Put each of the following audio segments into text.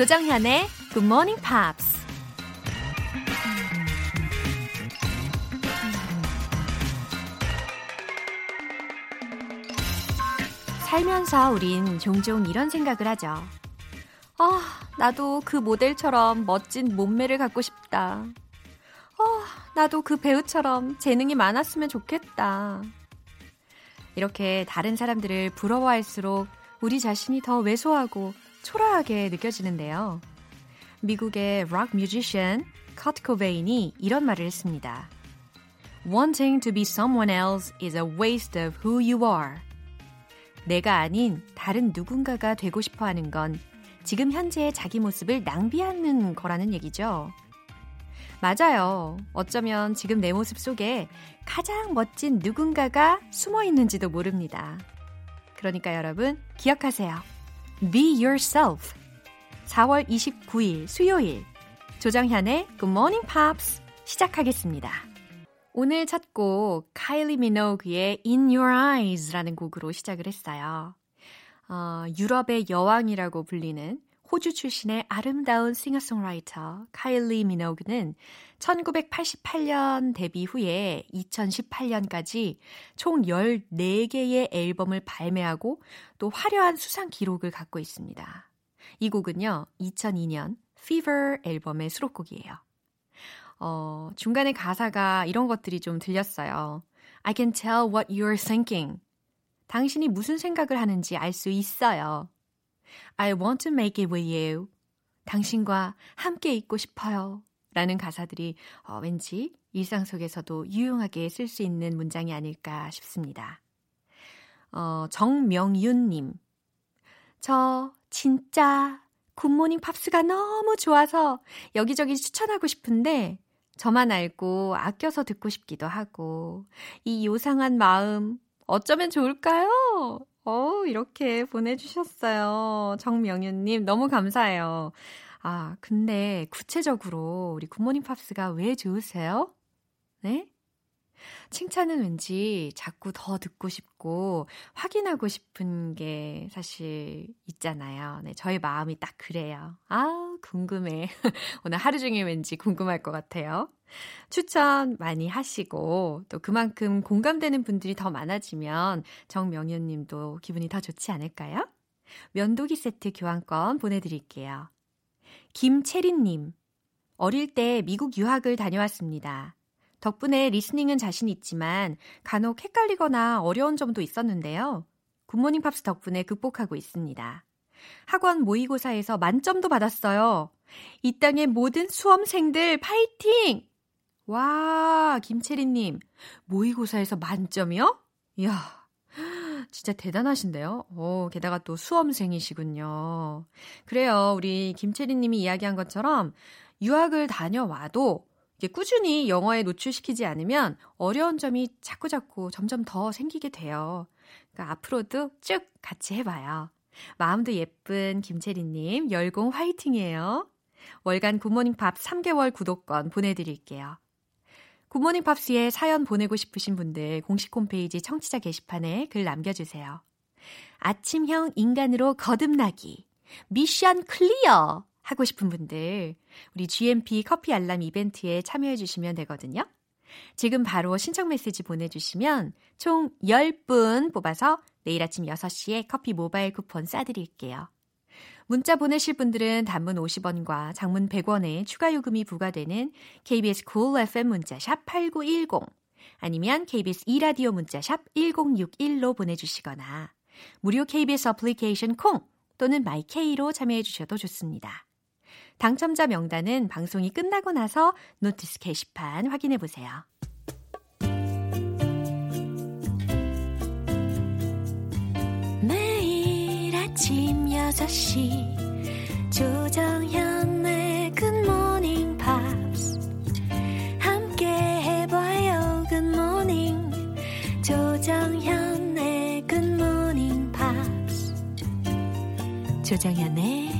조정현의 Good Morning Pops. 살면서 우린 종종 이런 생각을 하죠. 아, 나도 그 모델처럼 멋진 몸매를 갖고 싶다. 아, 나도 그 배우처럼 재능이 많았으면 좋겠다. 이렇게 다른 사람들을 부러워할수록 우리 자신이 더 왜소하고 초라하게 느껴지는데요. 미국의 락 뮤지션 커트 코베인이 이런 말을 했습니다. Wanting to be someone else is a waste of who you are. 내가 아닌 다른 누군가가 되고 싶어 하는 건 지금 현재의 자기 모습을 낭비하는 거라는 얘기죠. 맞아요. 어쩌면 지금 내 모습 속에 가장 멋진 누군가가 숨어 있는지도 모릅니다. 그러니까 여러분, 기억하세요. Be yourself. 4월 29일 수요일 조정현의 Good Morning Pops 시작하겠습니다. 오늘 첫 곡 카일리 미노그의 In Your Eyes라는 곡으로 시작을 했어요. 어, 유럽의 여왕이라고 불리는 호주 출신의 아름다운 싱어송라이터 카일리 미노그는 1988년 데뷔 후에 2018년까지 총 14개의 앨범을 발매하고 또 화려한 수상 기록을 갖고 있습니다. 이 곡은요, 2002년 Fever 앨범의 수록곡이에요. 어, 중간에 가사가 이런 것들이 좀 들렸어요. I can tell what you're thinking. 당신이 무슨 생각을 하는지 알 수 있어요. I want to make it with you. 당신과 함께 있고 싶어요. 라는 가사들이 어, 왠지 일상 속에서도 유용하게 쓸 수 있는 문장이 아닐까 싶습니다. 어, 정명윤님. 저 진짜 굿모닝 팝스가 너무 좋아서 여기저기 추천하고 싶은데 저만 알고 아껴서 듣고 싶기도 하고 이 요상한 마음 어쩌면 좋을까요? 어, 이렇게 보내주셨어요. 정명윤님, 너무 감사해요. 아, 근데 구체적으로 우리 굿모닝 팝스가 왜 좋으세요? 네? 칭찬은 왠지 자꾸 더 듣고 싶고 확인하고 싶은 게 사실 있잖아요. 네, 저의 마음이 딱 그래요. 아, 궁금해. 오늘 하루 종일 왠지 궁금할 것 같아요. 추천 많이 하시고 또 그만큼 공감되는 분들이 더 많아지면 정명현 님도 기분이 더 좋지 않을까요? 면도기 세트 교환권 보내드릴게요. 김채린 님, 어릴 때 미국 유학을 다녀왔습니다. 덕분에 listening은 자신 있지만 간혹 헷갈리거나 어려운 점도 있었는데요. 굿모닝 팝스 덕분에 극복하고 있습니다. 학원 모의고사에서 만점도 받았어요. 이 땅의 모든 수험생들 파이팅! 와, 김채린 님, 모의고사에서 만점이요? 이야, 진짜 대단하신데요? 오, 게다가 또 수험생이시군요. 그래요, 우리 김채리님이 이야기한 것처럼 유학을 다녀와도 꾸준히 영어에 노출시키지 않으면 어려운 점이 자꾸자꾸 점점 더 생기게 돼요. 그러니까 앞으로도 쭉 같이 해봐요. 마음도 예쁜 김채리님, 열공 화이팅이에요. 월간 굿모닝 팝 3개월 구독권 보내드릴게요. 굿모닝 팝스에 사연 보내고 싶으신 분들 공식 홈페이지 청취자 게시판에 글 남겨주세요. 아침형 인간으로 거듭나기. Mission clear! 하고 싶은 분들, 우리 GMP 커피 알람 이벤트에 참여해 주시면 되거든요. 지금 바로 신청 메시지 보내주시면 총 10분 뽑아서 내일 아침 6시에 커피 모바일 쿠폰 쏴드릴게요. 문자 보내실 분들은 단문 50원과 장문 100원의 추가 요금이 부과되는 KBS cool FM 문자 샵 8910 아니면 KBS 2라디오 문자 샵 1061로 보내주시거나 무료 KBS 어플리케이션 콩 또는 마이케이로 참여해 주셔도 좋습니다. 당첨자 명단은 방송이 끝나고 나서 notice 게시판 확인해 보세요. 매일 아침 6시 조정현의 굿모닝 팝스 함께 해봐요 굿모닝 조정현의 굿모닝 팝스 조정현의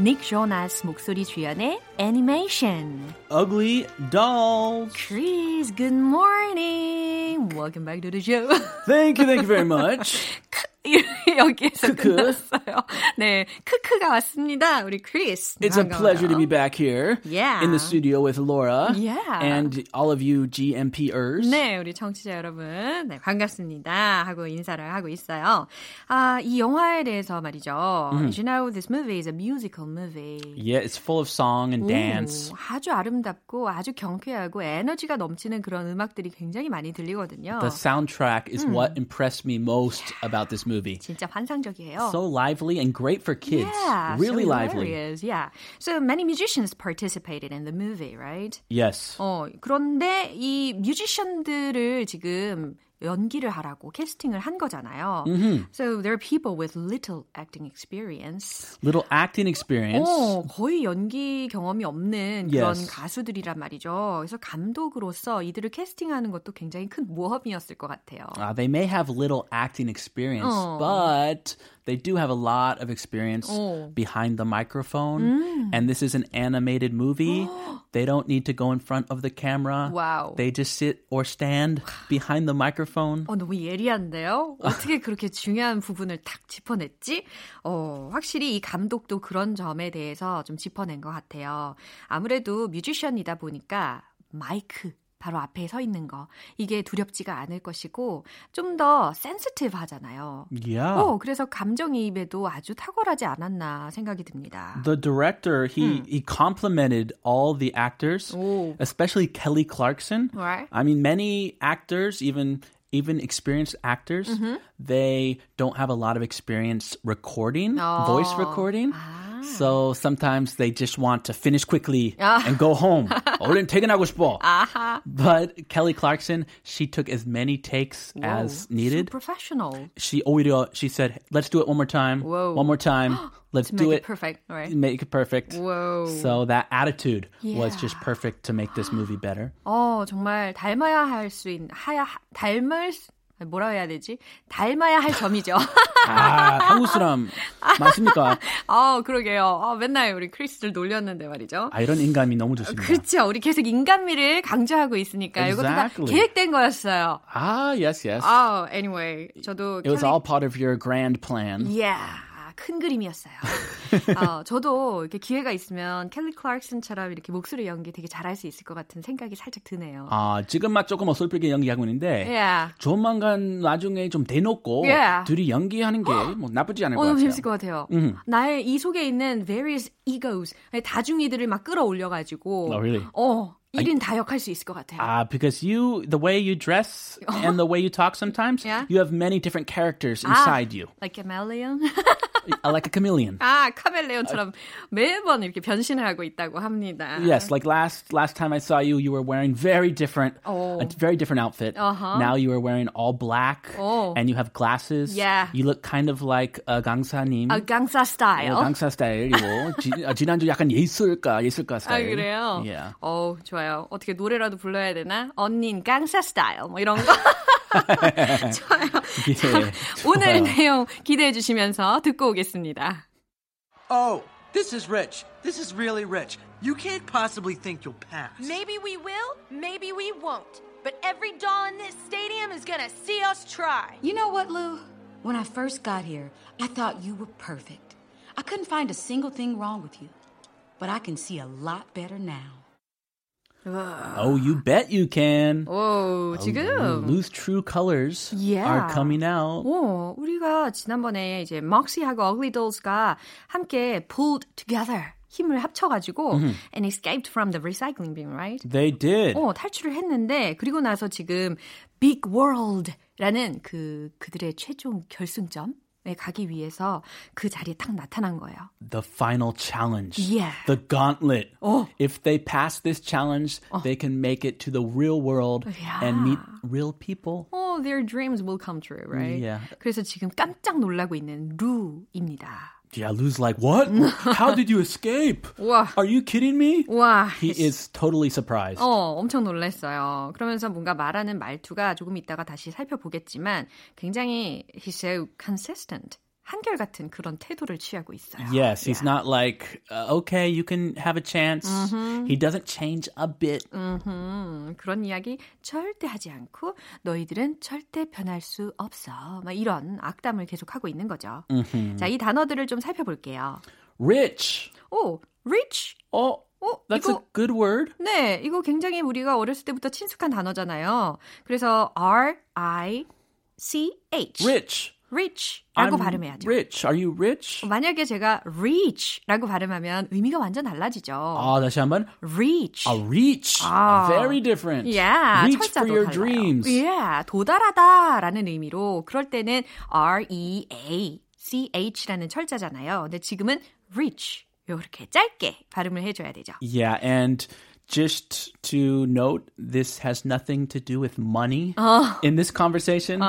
닉 조나스 목소리 주연의 애니메이션 Ugly Dolls. Chris, good morning. Welcome back to the show. Thank you, thank you very much. 여기에서 크크. 끝났어요. 네, 크크가 왔습니다. 우리 크리스. It's a pleasure to be back here Yeah. in the studio with Laura Yeah. and all of you GMPers. 네, 우리 청취자 여러분, 네, 반갑습니다. 하고 인사를 하고 있어요. 아, 이 영화에 대해서 말이죠. As you know, this movie is a musical movie. Yeah, it's full of song and dance. 오, 아주 아름답고 아주 경쾌하고 에너지가 넘치는 그런 음악들이 굉장히 많이 들리거든요. The soundtrack is Hmm. what impressed me most about this movie. 진짜 환상적이에요. So lively and great for kids. Yeah, really so lively. hilarious. Yeah. So many musicians participated in the movie, right? Yes. 어, 그런데 이 뮤지션들을 지금 연기를 하라고 캐스팅을 한 거잖아요. So there are people with little acting experience. Little acting experience. 어, 거의 연기 경험이 없는 그런 Yes. 가수들이란 말이죠. 그래서 감독으로서 이들을 캐스팅하는 것도 굉장히 큰 모험이었을 것 같아요. Uh, they may have little acting experience, Oh. but they do have a lot of experience Oh. behind the microphone. And this is an animated movie. they don't need to go in front of the camera. Wow. They just sit or stand behind the microphone. 어, 너무 예리한데요? 어떻게 그렇게 중요한 부분을 탁 짚어냈지? 어, 확실히 이 감독도 그런 점에 대해서 좀 짚어낸 것 같아요. 아무래도 뮤지션이다 보니까 마이크 바로 앞에 서 있는 거 이게 두렵지가 않을 것이고 좀 더 sensitive 하잖아요. Yeah. 어, 그래서 감정이입에도 아주 탁월하지 않았나 생각이 듭니다. The director, he, he complimented all the actors, 오. especially Kelly Clarkson. Right. I mean, many actors, even even experienced actors, Mm-hmm. they don't have a lot of experience recording, voice Oh. recording. Ah. So sometimes they just want to finish quickly Ah. and go home. 얼른 퇴근하고 싶어. 아하. But Kelly Clarkson, she took as many takes as Whoa, needed. So professional. She 오히려 she said, "Let's do it one more time. Whoa. One more time. Let's To do make it. it perfect. All right. Make it perfect." Whoa. So that attitude was Yeah. just perfect to make this movie better. 어, 정말 닮아야 할 수 있는, 하야, 닮을, 수- 뭐라 해야 되지? 닮아야 할 점이죠. 아, 한국 사람 맞습니까? 아, 그러게요. 아, 맨날 우리 크리스를 놀렸는데 말이죠. 아, 이런 인간미 너무 좋습니다. 그렇죠. 우리 계속 인간미를 강조하고 있으니까 이것도 다 Exactly. 계획된 거였어요. 아, yes, yes. 아, anyway, 저도 It was 캘리- all part of your grand plan. Yeah. 큰 그림이었어요. 어, 저도 이렇게 기회가 있으면 켈리 클락슨처럼 이렇게 목소리 연기 되게 잘할 수 있을 것 같은 생각이 살짝 드네요. 아, 지금만 조금 어설프게 연기하고 있는데 Yeah. 조만간 나중에 좀 대놓고 Yeah. 둘이 연기하는 게 뭐 나쁘지 않을 어, 것 너무 같아요. 재밌을 것 같아요. 나의 이 속에 있는 various egos, 다중이들을 막 끌어올려가지고, Oh, really? 어, 1인 다역할 수 있을 것 같아요. Ah, because you, the way you dress and the way you talk sometimes, Yeah. you have many different characters inside you, Like chameleon? Uh, like a chameleon. 아, 카멜레온처럼 매번 이렇게 변신을 하고 있다고 합니다. Yes, like last last time I saw you, you were wearing very different, Oh. a very different outfit. Uh-huh. Now you are wearing all black, Oh. and you have glasses. Yeah. you look kind of like uh, 강사님. 아, 강사 스타일. 어, 강사 스타일이고 지, 아, 지난주 약간 예술가 예술가 아, 스타일. 그래요? Yeah. 어 좋아요. 어떻게 노래라도 불러야 되나? 언닌 강사 스타일 뭐 이런 거. 좋아요. 예, 자, 오늘 좋아요. 내용 기대해 주시면서 듣고 오겠습니다. Oh, this is rich. This is really rich. You can't possibly think you'll pass. Maybe we will, maybe we won't. But every doll in this stadium is gonna see us try. You know what, Lou? When I first got here, I thought you were perfect. I couldn't find a single thing wrong with you. But I can see a lot better now. Oh, you bet you can. 오, 지금 Lou's true colors Yeah. are coming out. 오, 우리가 지난번에 이제 Moxie하고 Ugly Dolls가 함께 pulled together 힘을 합쳐가지고 and escaped from the recycling bin, right? They did. 어, 탈출을 했는데 그리고 나서 지금 Big World라는 그 그들의 최종 결승점에 가기 위해서 그 자리에 딱 나타난 거예요. The final challenge. Yeah. The gauntlet. Oh. If they pass this challenge, they can make it to the real world and meet real people. Oh, their dreams will come true, right? Yeah. 그래서 지금 깜짝 놀라고 있는 루입니다. Yeah, Lou's like, what? How did you escape? 우와. Are you kidding me? 와. He is totally surprised. 어, 엄청 놀랐어요. 그러면서 뭔가 말하는 말투가 조금 있다가 다시 살펴보겠지만 굉장히 he's so consistent. 한결같은 그런 태도를 취하고 있어요. Yes, he's Yeah. not like, uh, okay, you can have a chance. He doesn't change a bit. 음, 그런 이야기 절대 하지 않고 너희들은 절대 변할 수 없어. 막 이런 악담을 계속 하고 있는 거죠. 자, 이 단어들을 좀 살펴볼게요. Rich. 오, rich. Oh, 어, that's 이거 a good word. 네, 이거 굉장히 우리가 어렸을 때부터 친숙한 단어잖아요. 그래서 R I C H Rich. Rich라고 I'm 발음해야죠. rich. Are you rich? 만약에 제가 reach라고 발음하면 의미가 완전 달라지죠. 아, 다시 한번. reach. A reach. 아. Very different. Yeah, Reach for your 달라요. dreams. Yeah, 도달하다라는 의미로 그럴 때는 R E A C H라는 철자잖아요. 근데 지금은 reach 이렇게 짧게 발음을 해줘야 되죠. Yeah, and just to note, this has nothing to do with money in this conversation.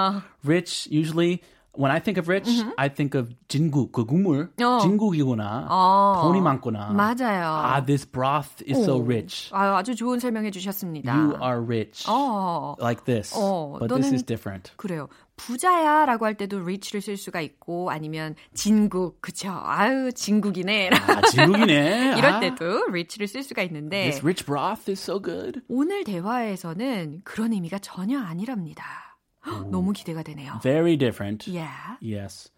Rich, usually, when I think of rich, I think of 진국, 그 국물. 어. 진국이구나. 어. 돈이 많구나. 맞아요. Ah, this broth is so rich. 아유, 아주 좋은 설명해 주셨습니다. You are rich. 어, Like this. 어, but this is different. 그래요. 부자야라고 할 때도 rich를 쓸 수가 있고 아니면 진국, 그쵸? 아유, 진국이네. 아, 진국이네. 이럴 아. 때도 rich를 쓸 수가 있는데 This rich broth is so good. 오늘 대화에서는 그런 의미가 전혀 아니랍니다. 헉, 너무 기대가 되네요. Very different. Yeah. Yes.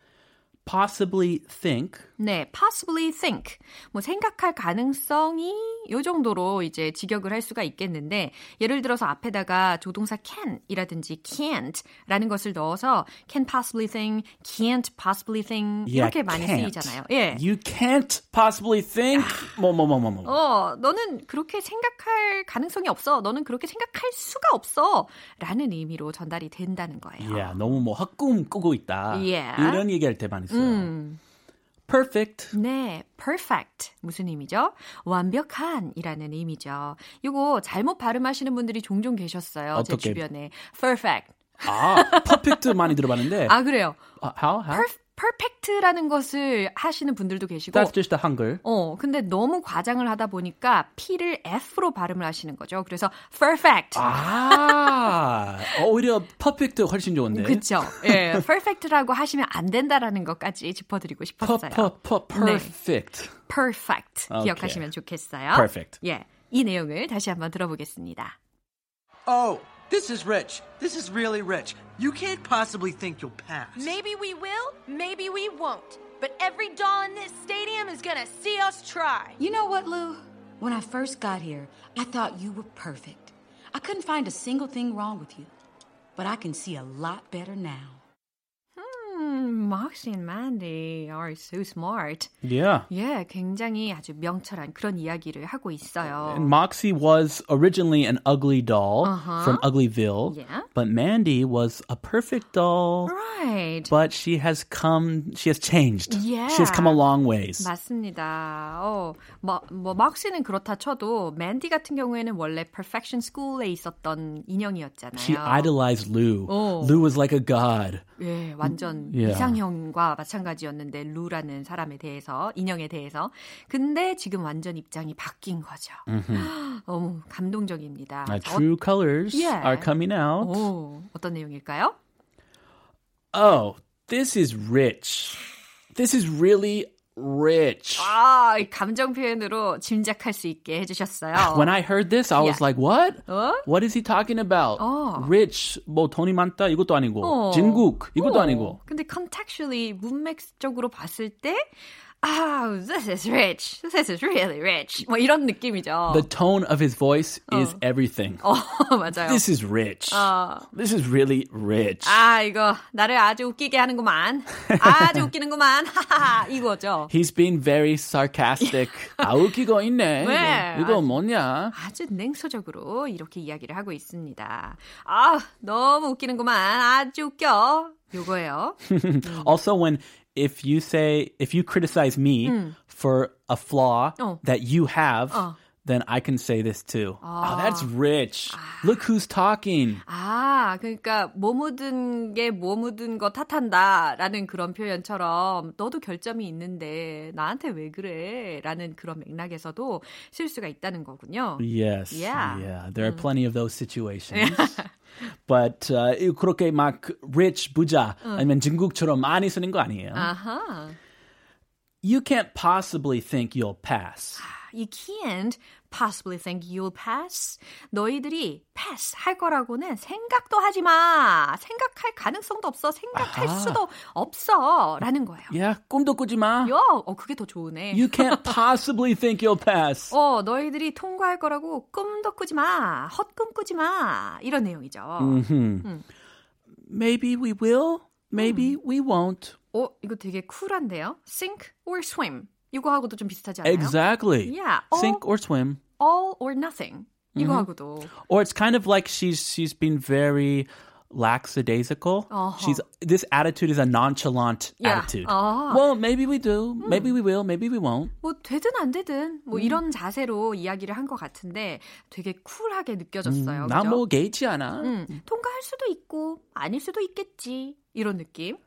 Possibly think. 네, possibly think. 뭐 생각할 가능성이 요 정도로 이제 직역을 할 수가 있겠는데 예를 들어서 앞에다가 조동사 can이라든지 can't라는 것을 넣어서 can possibly think, can't possibly think Yeah, 이렇게 많이 can't. 쓰이잖아요. 예. You can't possibly think. 뭐, 뭐, 뭐, 뭐, 뭐. 어, 너는 그렇게 생각할 가능성이 없어. 너는 그렇게 생각할 수가 없어. 라는 의미로 전달이 된다는 거예요. Yeah, 너무 뭐 헛꿈 꾸고 있다. Yeah. 이런 얘기할 때 많이 써요. 음. Perfect. 네, perfect 무슨 의미죠? 완벽한이라는 의미죠. 이거 잘못 발음하시는 분들이 종종 계셨어요. 제 어떻게? 주변에 perfect. 아, perfect 많이 들어봤는데. 아 그래요. 아, how? How? Per, perfect라는 것을 하시는 분들도 계시고. That's just a 한글. 어, 근데 너무 과장을 하다 보니까 P를 F로 발음을 하시는 거죠. 그래서 perfect. 아, 오히려 perfect 훨씬 좋은데. 그쵸. 예, perfect라고 하시면 안 된다라는 것까지 짚어드리고 싶었어요. per, per, perfect. perfect 오케이. 기억하시면 좋겠어요. Perfect. 예, 이 내용을 다시 한번 들어보겠습니다. Oh, this is rich. This is really rich. You can't possibly think you'll pass. Maybe we will, maybe we won't. But every doll in this stadium is gonna see us try. You know what, Lou? When I first got here, I thought you were perfect. I couldn't find a single thing wrong with you. But I can see a lot better now. 음, Moxie and Mandy are so smart. Yeah. 예, 굉장히 아주 명철한 그런 이야기를 하고 있어요. And Moxie was originally an ugly doll Uh-huh. from Uglyville. Yeah. But Mandy was a perfect doll. Right. But she has come, she has changed. Yeah. She has come a long ways. 맞습니다. 어, 뭐, 뭐, 막시는 그렇다 쳐도, 맨디 같은 경우에는 원래 Perfection School에 있었던 인형이었잖아요. She idolized Lou. Oh. Lou was like a god. 예, 완전 Yeah. 이상형과 마찬가지였는데, 루라는 사람에 대해서, 인형에 대해서. 근데 지금 완전 입장이 바뀐 거죠. 너무 감동적입니다. Uh, 자, true colors yeah. are coming out. 어, 오, 어떤 내용일까요? Oh, this is rich. This is really rich. 아, 이 감정 표현으로 짐작할 수 있게 해주셨어요. When I heard this, I was Yeah. like, what? 어? What is he talking about? 어. Rich, 뭐 돈이 많다 이것도 아니고, 어. 진국 이것도 어. 아니고. 근데 contextually 문맥적으로 봤을 때 아, this is rich. This is really rich. 뭐 이런 느낌이죠. The tone of his voice is everything. 어, 맞아요. This is rich. This is really rich. 아, 이거 나를 아주 웃기게 하는구만. 아주 웃기는구만. 이거죠. He's been very sarcastic. 아 웃기고 있네. 네. 이거, 이거 뭐냐? 아주 냉소적으로 이렇게 이야기를 하고 있습니다. 아, 너무 웃기는구만. 아주 웃겨. 요거예요. Also, when if you say if you criticize me hmm. for a flaw 어. that you have, oh. Then I can say this too. Oh, that's rich. Look who's talking. 아, 아, 그러니까 뭐 묻은 게뭐 묻은 거 탓한다라는 그런 표현처럼 너도 결점이 있는데 나한테 왜 그래? 라는 그런 맥락에서도 쓸 수가 있다는 거군요. Yes. Yeah. Yeah. There are plenty of those situations. But uh, 그렇게 막 rich 부자 아니면 중국처럼 많이 쓰는 거 아니에요. 아하. You can't possibly think you'll pass. You can't possibly think you'll pass. 너희들이 pass 할 거라고는 생각도 하지 마. 생각할 가능성도 없어. 생각할 아하. 수도 없어. 라는 거예요. Yeah, 꿈도 꾸지 마. 야, 어, 그게 더 좋으네. You can't possibly think you'll pass. 어, 너희들이 통과할 거라고 꿈도 꾸지 마. 헛꿈 꾸지 마. 이런 내용이죠. Mhm. Maybe we will, maybe we won't. 어, 이거 되게 쿨한데요? Sink or swim. 이거하고도 좀 비슷하지 않아요? Exactly. Yeah. Sink or swim. All or nothing. 이거하고도. Or it's kind of like she's she's been very lackadaisical. Uh-huh. She's this attitude is a nonchalant Yeah. attitude. 아. Well, maybe we do, maybe we will, maybe we won't. 뭐 되든 안 되든 뭐 이런 자세로 이야기를 한 것 같은데 되게 쿨하게 느껴졌어요. 그죠? 나뭐 개의치 않아. 음, 통과할 수도 있고 아닐 수도 있겠지. 이런 느낌.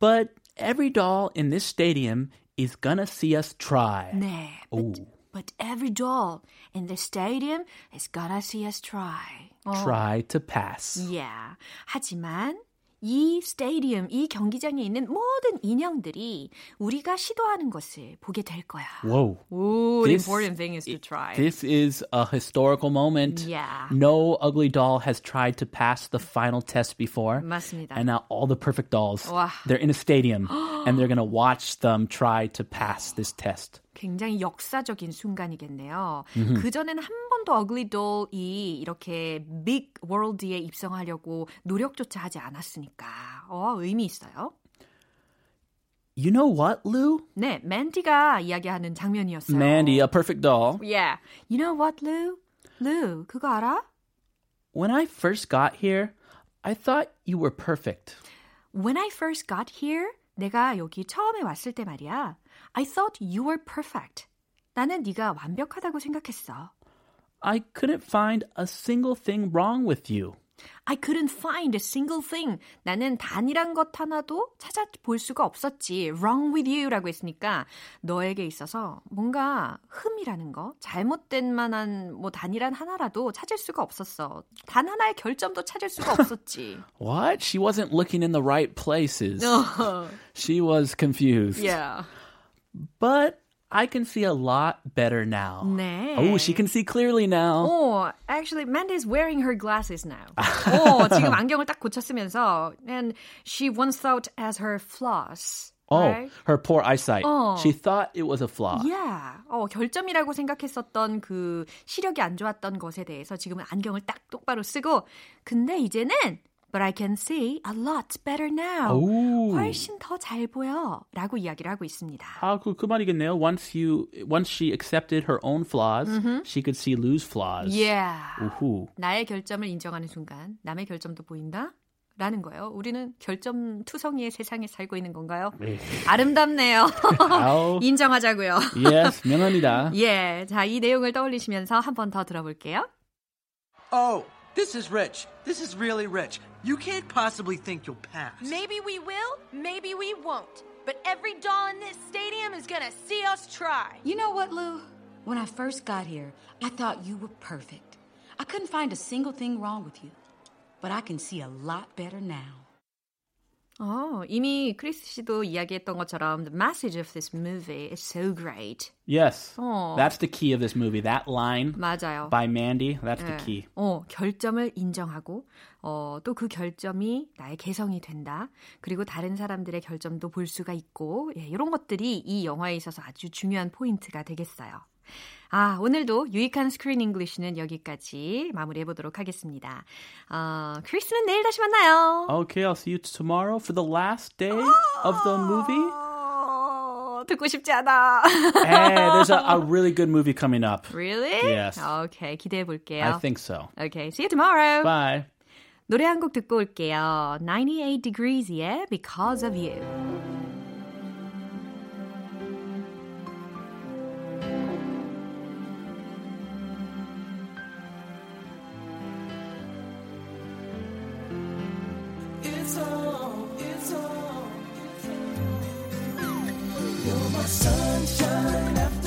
But every doll in this stadium is gonna see us try. 네. Ooh. But, but every doll in the stadium is gonna see us try. 어. Try to pass. Yeah. 하지만 이 스테디움, 이 경기장에 있는 모든 인형들이 우리가 시도하는 것을 보게 될 거야. Whoa. Ooh, the This- important thing is to try. This is a historical moment. Yeah. No ugly doll has tried to pass the final test before. 맞습니다. And now all the perfect dolls, 와. they're in a stadium and they're going to watch them try to pass this test. 굉장히 역사적인 순간이겠네요. 그 전에는 한 번도 어글리 돌이 이렇게 빅 월드에 입성하려고 노력조차 하지 않았으니까 어, 의미 있어요. You know what, Lou? 네, 맨디가 이야기하는 장면이었어요. Mandy, a perfect doll. Yeah. You know what, Lou? Lou, 그거 알아? When I first got here, I thought you were perfect. When I first got here, 내가 여기 처음에 왔을 때 말이야. I thought you were perfect. 나는 네가 완벽하다고 생각했어. I couldn't find a single thing wrong with you. I couldn't find a single thing. 나는 단일한 것 하나도 찾아볼 수가 없었지. Wrong with you라고 했으니까 너에게 있어서 뭔가 흠이라는 거, 잘못된 만한 뭐 단일한 하나라도 찾을 수가 없었어. 단 하나의 결점도 찾을 수가 없었지. What? She wasn't looking in the right places. She was confused. yeah. But I can see a lot better now. 네. Oh, she can see clearly now. Oh, actually, Mandy's wearing her glasses now. 어, 지금 안경을 딱 고쳤으면서 and she once thought as her flaws. Oh, right? her poor eyesight. Oh. She thought it was a flaw. Yeah. 어, 결점이라고 생각했었던 그 시력이 안 좋았던 것에 대해서 지금은 안경을 딱 똑바로 쓰고 근데 이제는 But I can see a lot better now. 오. 훨씬 더 잘 보여. 라고 이야기를 하고 있습니다. 아, 그, 그 말이겠네요. Once you, once she accepted her own flaws, she could see Lou's flaws. Yeah. 우후. 나의 결점을 인정하는 순간 남의 결점도 보인다? 라는 거예요. 우리는 결점 투성이의 세상에 살고 있는 건가요? 아름답네요. 인정하자고요. Yes, 명언이다. 예, 자, 이 내용을 떠올리시면서 한 번 더 들어볼게요. Oh, this is Rich. This is really Rich. You can't possibly think you'll pass. Maybe we will, maybe we won't. But every doll in this stadium is gonna see us try. You know what, Lou? When I first got here, I thought you were perfect. I couldn't find a single thing wrong with you. But I can see a lot better now. 어, 이미 크리스 씨도 이야기했던 것처럼 the message of this movie is so great. Yes. 어. That's the key of this movie. That line 맞아요. by Mandy, that's the 예. key. 어, 결점을 인정하고 어, 또 그 결점이 나의 개성이 된다. 그리고 다른 사람들의 결점도 볼 수가 있고 예, 이런 것들이 이 영화에 있어서 아주 중요한 포인트가 되겠어요. 아, 오늘도 유익한 스크린 잉글리시는 여기까지 마무리해 보도록 하겠습니다. 어, 크리스는 내일 다시 만나요. Okay, I'll see you tomorrow for the last day of the movie. 어, 듣고 싶지 않아. Hey, there's a, a really good movie coming up. really? Yes. 오케이, 기대해 볼게요. I think so. Okay, see you tomorrow. Bye. 노래 한 곡 듣고 올게요. 98 Degrees의 Because of You. sunshine after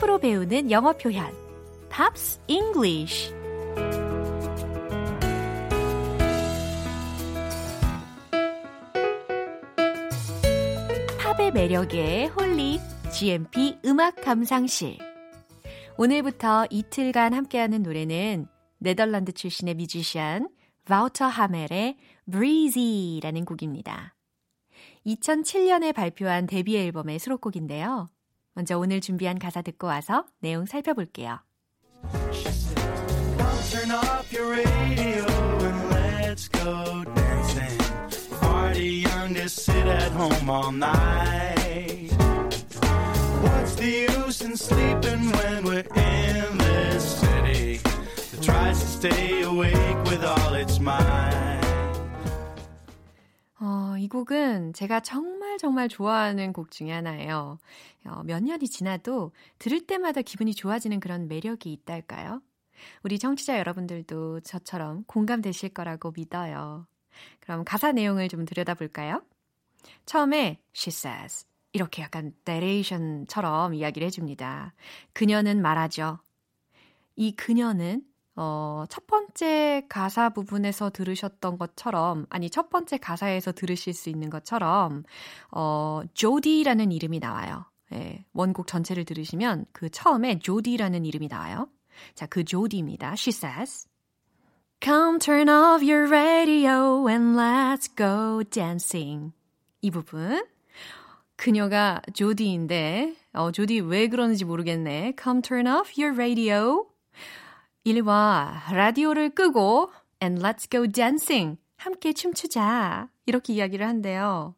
팝으로 배우는 영어 표현 Pops English 팝의 매력에 홀릭 GMP 음악 감상실 오늘부터 이틀간 함께하는 노래는 네덜란드 출신의 뮤지션 바우터 하멜의 Breezy라는 곡입니다. 2007년에 발표한 데뷔 앨범의 수록곡인데요. 먼저 오늘 준비한 가사 듣고 와서 내용 살펴볼게요. Turn off your radio and let's go dancing. Party young to sit at home all night. What's the use in sleeping when we're in this city that tries to stay awake with all its might? 어, 이 곡은 제가 정말 정말 좋아하는 곡 중에 하나예요. 어, 몇 년이 지나도 들을 때마다 기분이 좋아지는 그런 매력이 있달까요? 우리 청취자 여러분들도 저처럼 공감되실 거라고 믿어요. 그럼 가사 내용을 좀 들여다볼까요? 처음에 she says 이렇게 약간 내레이션처럼 이야기를 해줍니다. 그녀는 말하죠. 이 그녀는 어, 첫 번째 가사 부분에서 들으셨던 것처럼, 아니, 첫 번째 가사에서 들으실 수 있는 것처럼, 어, 조디라는 이름이 나와요. 예, 원곡 전체를 들으시면 그 처음에 조디라는 이름이 나와요. 자, 그 조디입니다. She says, Come turn off your radio and let's go dancing. 이 부분. 그녀가 조디인데, 어, 조디 왜 그러는지 모르겠네. Come turn off your radio. 일와 라디오를 끄고 and let's go dancing. 함께 춤추자. 이렇게 이야기를 한대요.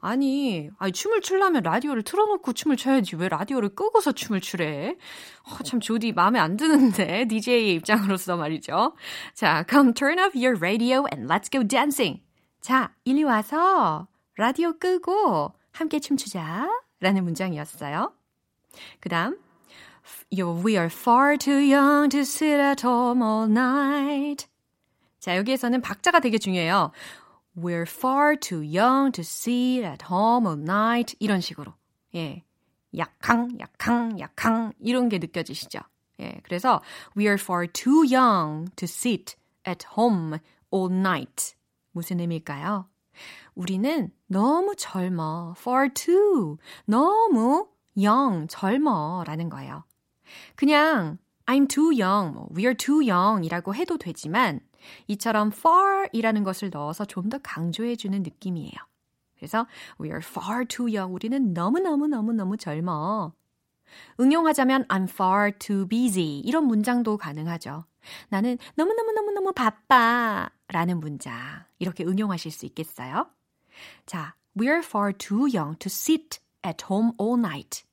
아니, 아니 춤을 추려면 라디오를 틀어놓고 춤을 춰야지 왜 라디오를 끄고서 춤을 추래? 어, 참 조디 마음에 안 드는데 DJ의 입장으로서 말이죠. 자, come turn off your radio and let's go dancing. 자, 이리 와서 라디오 끄고 함께 춤추자. 라는 문장이었어요. 그 다음 We are far too young to sit at home all night. 자, 여기에서는 박자가 되게 중요해요. We're far too young to sit at home all night. 이런 식으로. 예. 약항, 약항, 약항. 이런 게 느껴지시죠? 예. 그래서 We are far too young to sit at home all night. 무슨 의미일까요? 우리는 너무 젊어. far too. 너무 young, 젊어. 라는 거예요. 그냥 I'm too young, 뭐, we're too young 이라고 해도 되지만 이처럼 far 이라는 것을 넣어서 좀 더 강조해주는 느낌이에요. 그래서 we are far too young. 우리는 너무너무너무너무 젊어. 응용하자면 I'm far too busy. 이런 문장도 가능하죠. 나는 너무너무너무너무 바빠. 라는 문장. 이렇게 응용하실 수 있겠어요? 자, we are far too young to sit at home all night.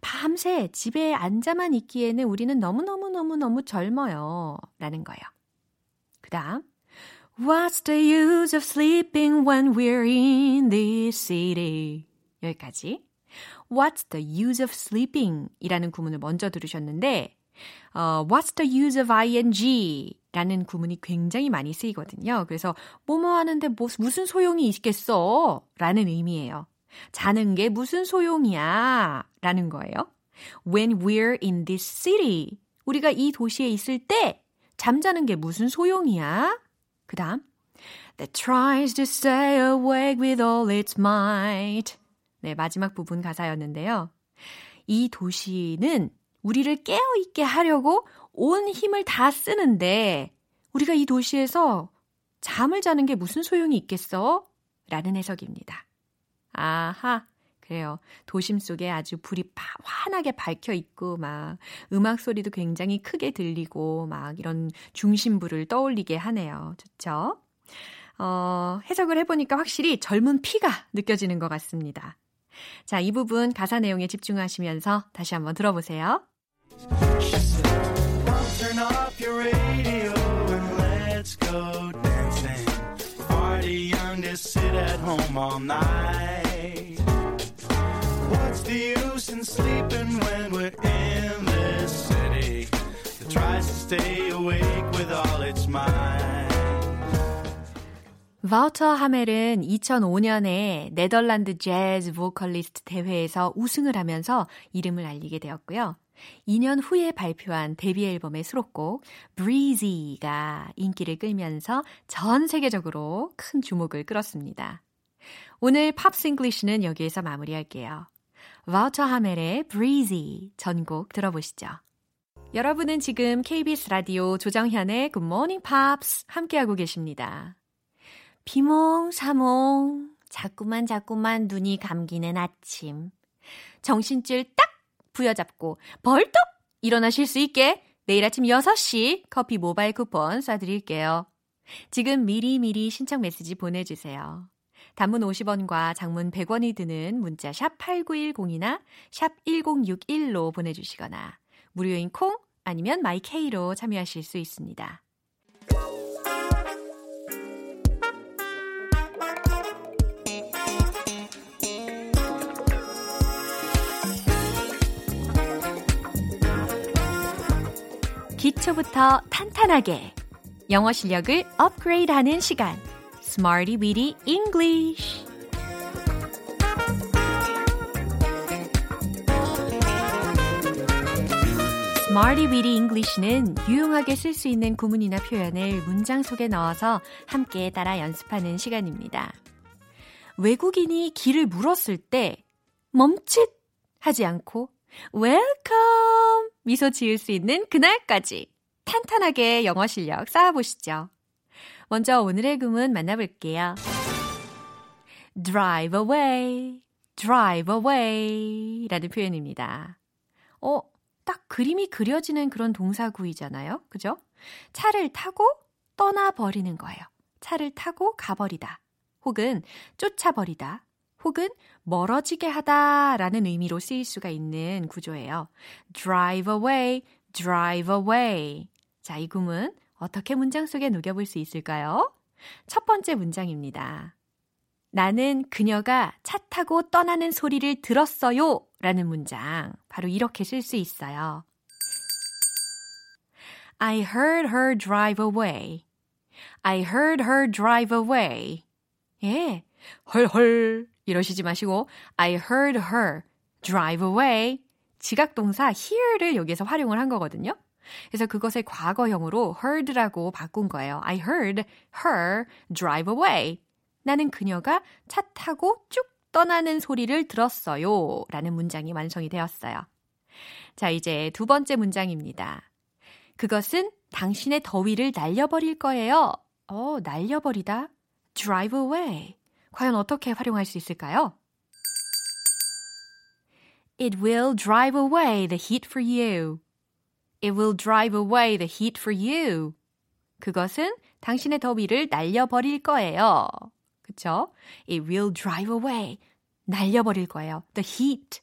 밤새 집에 앉아만 있기에는 우리는 너무너무너무너무 젊어요. 라는 거예요. 그 다음. What's the use of sleeping when we're in this city? 여기까지. What's the use of sleeping? 이라는 구문을 먼저 들으셨는데, 어, What's the use of ing? 라는 구문이 굉장히 많이 쓰이거든요. 그래서 뭐뭐 하는데 뭐, 무슨 소용이 있겠어? 라는 의미예요. 자는 게 무슨 소용이야? 라는 거예요. When we're in this city. 우리가 이 도시에 있을 때 잠자는 게 무슨 소용이야? 그 다음. That tries to stay awake with all its might. 네, 마지막 부분 가사였는데요. 이 도시는 우리를 깨어있게 하려고 온 힘을 다 쓰는데 우리가 이 도시에서 잠을 자는 게 무슨 소용이 있겠어? 라는 해석입니다. 아하. 그래요. 도심 속에 아주 불이 파, 환하게 밝혀 있고, 막, 음악 소리도 굉장히 크게 들리고, 막, 이런 중심부를 떠올리게 하네요. 좋죠? 어, 해석을 해보니까 확실히 젊은 피가 느껴지는 것 같습니다. 자, 이 부분 가사 내용에 집중하시면서 다시 한번 들어보세요. Night. What's the use in sleeping when we're in this city that tries to stay awake with all its might? 바우터 하멜은 2005년에 네덜란드 재즈 보컬리스트 대회에서 우승을 하면서 이름을 알리게 되었고요. 2년 후에 발표한 데뷔 앨범의 수록곡 Breezy가 인기를 끌면서 전 세계적으로 큰 주목을 끌었습니다. 오늘 Pops English는 여기에서 마무리할게요. 바우터 하멜의 Breezy 전곡 들어보시죠. 여러분은 지금 KBS 라디오 조정현의 Good Morning Pops 함께하고 계십니다. 비몽사몽 자꾸만 자꾸만 눈이 감기는 아침 정신줄 딱 부여잡고 벌떡 일어나실 수 있게 내일 아침 6시 커피 모바일 쿠폰 쏴드릴게요. 지금 미리미리 신청 메시지 보내주세요. 단문 50원과 장문 100원이 드는 문자 샵 8910이나 샵 1061로 보내주시거나 무료인 콩 아니면 마이케이로 참여하실 수 있습니다. 기초부터 탄탄하게 영어 실력을 업그레이드하는 시간 Smarty Weedy English Smarty Weedy English는 유용하게 쓸 수 있는 구문이나 표현을 문장 속에 넣어서 함께 따라 연습하는 시간입니다. 외국인이 길을 물었을 때 멈칫 하지 않고 Welcome! 미소 지을 수 있는 그날까지 탄탄하게 영어 실력 쌓아보시죠. 먼저 오늘의 구문 만나볼게요. drive away, drive away 라는 표현입니다. 어, 딱 그림이 그려지는 그런 동사구이잖아요. 그죠? 차를 타고 떠나버리는 거예요. 차를 타고 가버리다. 혹은 쫓아버리다. 혹은 멀어지게 하다 라는 의미로 쓰일 수가 있는 구조예요. drive away, drive away. 자, 이 구문 어떻게 문장 속에 녹여볼 수 있을까요? 첫 번째 문장입니다. 나는 그녀가 차 타고 떠나는 소리를 들었어요. 라는 문장. 바로 이렇게 쓸 수 있어요. I heard her drive away. I heard her drive away. 예. 헐헐 이러시지 마시고 I heard her drive away. 지각동사 hear를 여기에서 활용을 한 거거든요. 그래서 그것을 과거형으로 heard라고 바꾼 거예요. I heard her drive away. 나는 그녀가 차 타고 쭉 떠나는 소리를 들었어요. 라는 문장이 완성이 되었어요. 자, 이제 두 번째 문장입니다. 그것은 당신의 더위를 날려버릴 거예요. 어, 날려버리다. drive away. 과연 어떻게 활용할 수 있을까요? It will drive away the heat for you. It will drive away the heat for you. 그것은 당신의 더위를 날려버릴 거예요. 그쵸? It will drive away. 날려버릴 거예요. The heat.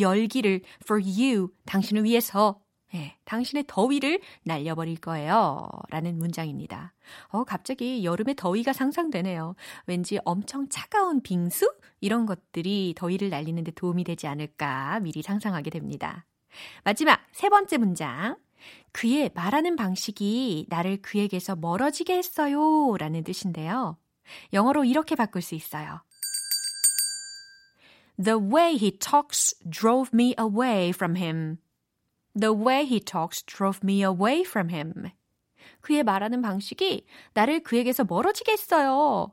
열기를 for you. 당신을 위해서. 네, 당신의 더위를 날려버릴 거예요. 라는 문장입니다. 어, 갑자기 여름의 더위가 상상되네요. 왠지 엄청 차가운 빙수? 이런 것들이 더위를 날리는데 도움이 되지 않을까 미리 상상하게 됩니다. 마지막 세 번째 문장. 그의 말하는 방식이 나를 그에게서 멀어지게 했어요. 라는 뜻인데요. 영어로 이렇게 바꿀 수 있어요. The way he talks drove me away from him. The way he talks drove me away from him. 그의 말하는 방식이 나를 그에게서 멀어지게 했어요.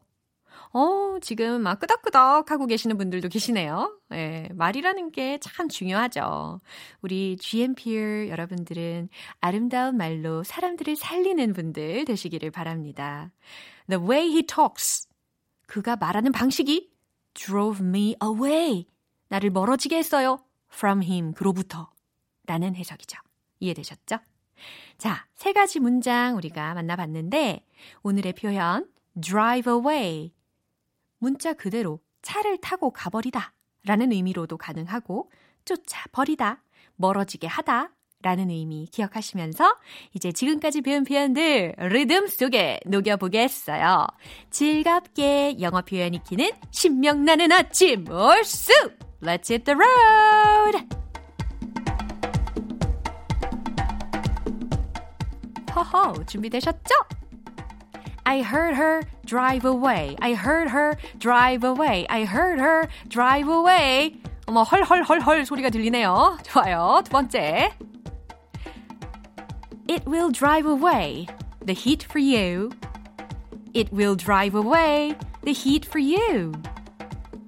어, 지금 막 끄덕끄덕 하고 계시는 분들도 계시네요. 예, 말이라는 게 참 중요하죠. 우리 GMPR 여러분들은 아름다운 말로 사람들을 살리는 분들 되시기를 바랍니다. The way he talks. 그가 말하는 방식이 drove me away. 나를 멀어지게 했어요. from him. 그로부터. 라는 해석이죠. 이해되셨죠? 자, 세 가지 문장 우리가 만나봤는데 오늘의 표현 drive away 문자 그대로 차를 타고 가버리다 라는 의미로도 가능하고 쫓아버리다, 멀어지게 하다 라는 의미 기억하시면서 이제 지금까지 배운 표현들 리듬 속에 녹여보겠어요. 즐겁게 영어 표현 익히는 신명나는 아침 얼쑤! Let's hit the road! 허허, 준비되셨죠? I heard her drive away. I heard her drive away. I heard her drive away. 어머, 헐헐헐헐 소리가 들리네요. 좋아요. 두 번째. It will drive away the heat for you. It will drive away the heat for you.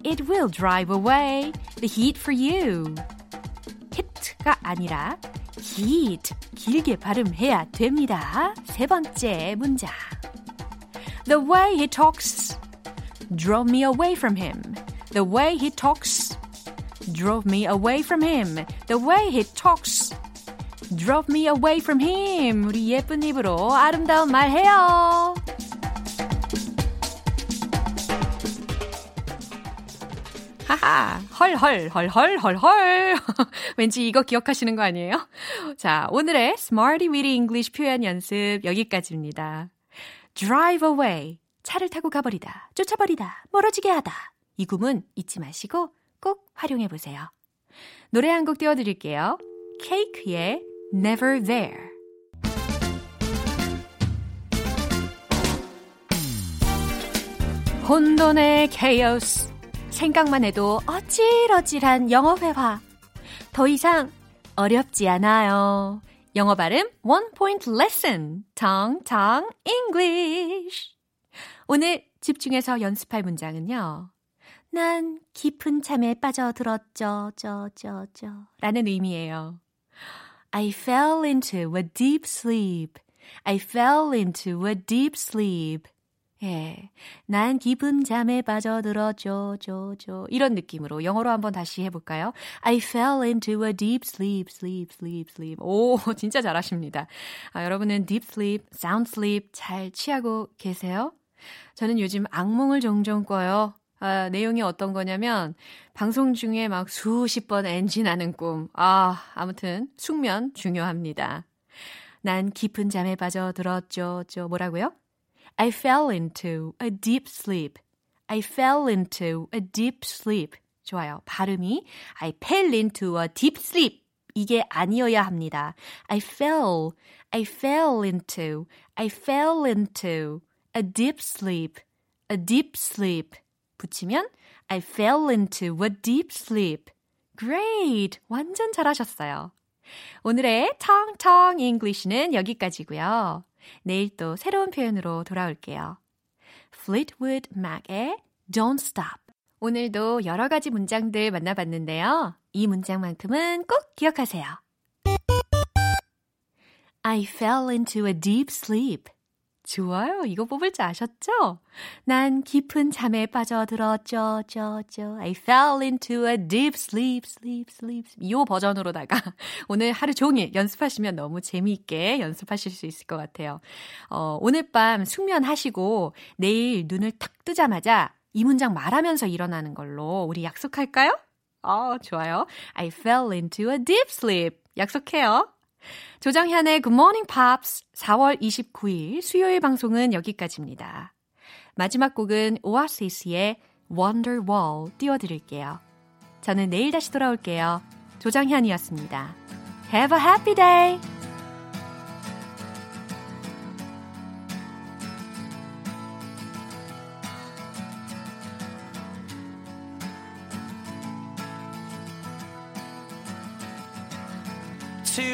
It will drive away the heat for you. hit가 아니라 heat 길게 발음해야 됩니다. 세 번째 문장. The way he talks drove me away from him. The way he talks drove me away from him. The way he talks drove me away from him. 우리 예쁜 입으로 아름다운 말 해요. 하하, 헐헐, 헐헐, 헐헐. 왠지 이거 기억하시는 거 아니에요? 자, 오늘의 Smarty Weedy English 표현 연습 여기까지입니다. Drive away. 차를 타고 가버리다, 쫓아버리다, 멀어지게 하다. 이 구문 잊지 마시고 꼭 활용해 보세요. 노래 한 곡 띄워드릴게요. 케이크의 Never There. 혼돈의 케이오스. 생각만 해도 어질어질한 영어 회화. 더 이상 어렵지 않아요. 영어 발음 One Point Lesson. 텅텅 English. 오늘 집중해서 연습할 문장은요. 난 깊은 잠에 빠져들었죠, 저, 저, 저. 라는 의미예요. I fell into a deep sleep. I fell into a deep sleep. 예. 난 깊은 잠에 빠져들었죠, 죠, 죠. 이런 느낌으로 영어로 한번 다시 해볼까요? I fell into a deep sleep, sleep, sleep, sleep. 오, 진짜 잘하십니다. 아, 여러분은 deep sleep, sound sleep 잘 취하고 계세요? 저는 요즘 악몽을 종종 꿔요. 아, 내용이 어떤 거냐면, 방송 중에 막 수십 번 엔진 하는 꿈. 아, 아무튼, 숙면 중요합니다. 난 깊은 잠에 빠져들었죠, 죠. 뭐라고요? I fell into a deep sleep. I fell into a deep sleep. 좋아요. 발음이 I fell into a deep sleep. 이게 아니어야 합니다. I fell, I fell into, I fell into a deep sleep, a deep sleep. 붙이면 I fell into a deep sleep. Great! 완전 잘하셨어요. 오늘의 텅텅 English는 여기까지고요. 내일 또 새로운 표현으로 돌아올게요. Fleetwood Mac의 Don't Stop. 오늘도 여러 가지 문장들 만나봤는데요. 이 문장만큼은 꼭 기억하세요. I fell into a deep sleep. 좋아요. 이거 뽑을 줄 아셨죠? 난 깊은 잠에 빠져들었죠, 죠, 죠. I fell into a deep sleep, sleep, sleep. 이 버전으로다가 오늘 하루 종일 연습하시면 너무 재미있게 연습하실 수 있을 것 같아요. 어, 오늘 밤 숙면하시고 내일 눈을 탁 뜨자마자 이 문장 말하면서 일어나는 걸로 우리 약속할까요? 어, 좋아요. I fell into a deep sleep. 약속해요. 조정현의 Good Morning Pops 4월 29일 수요일 방송은 여기까지입니다. 마지막 곡은 오아시스의 Wonderwall 띄워드릴게요. 저는 내일 다시 돌아올게요. 조정현이었습니다. Have a happy day!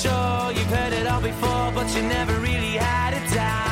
Sure you've heard it all before, but you never really had a doubt.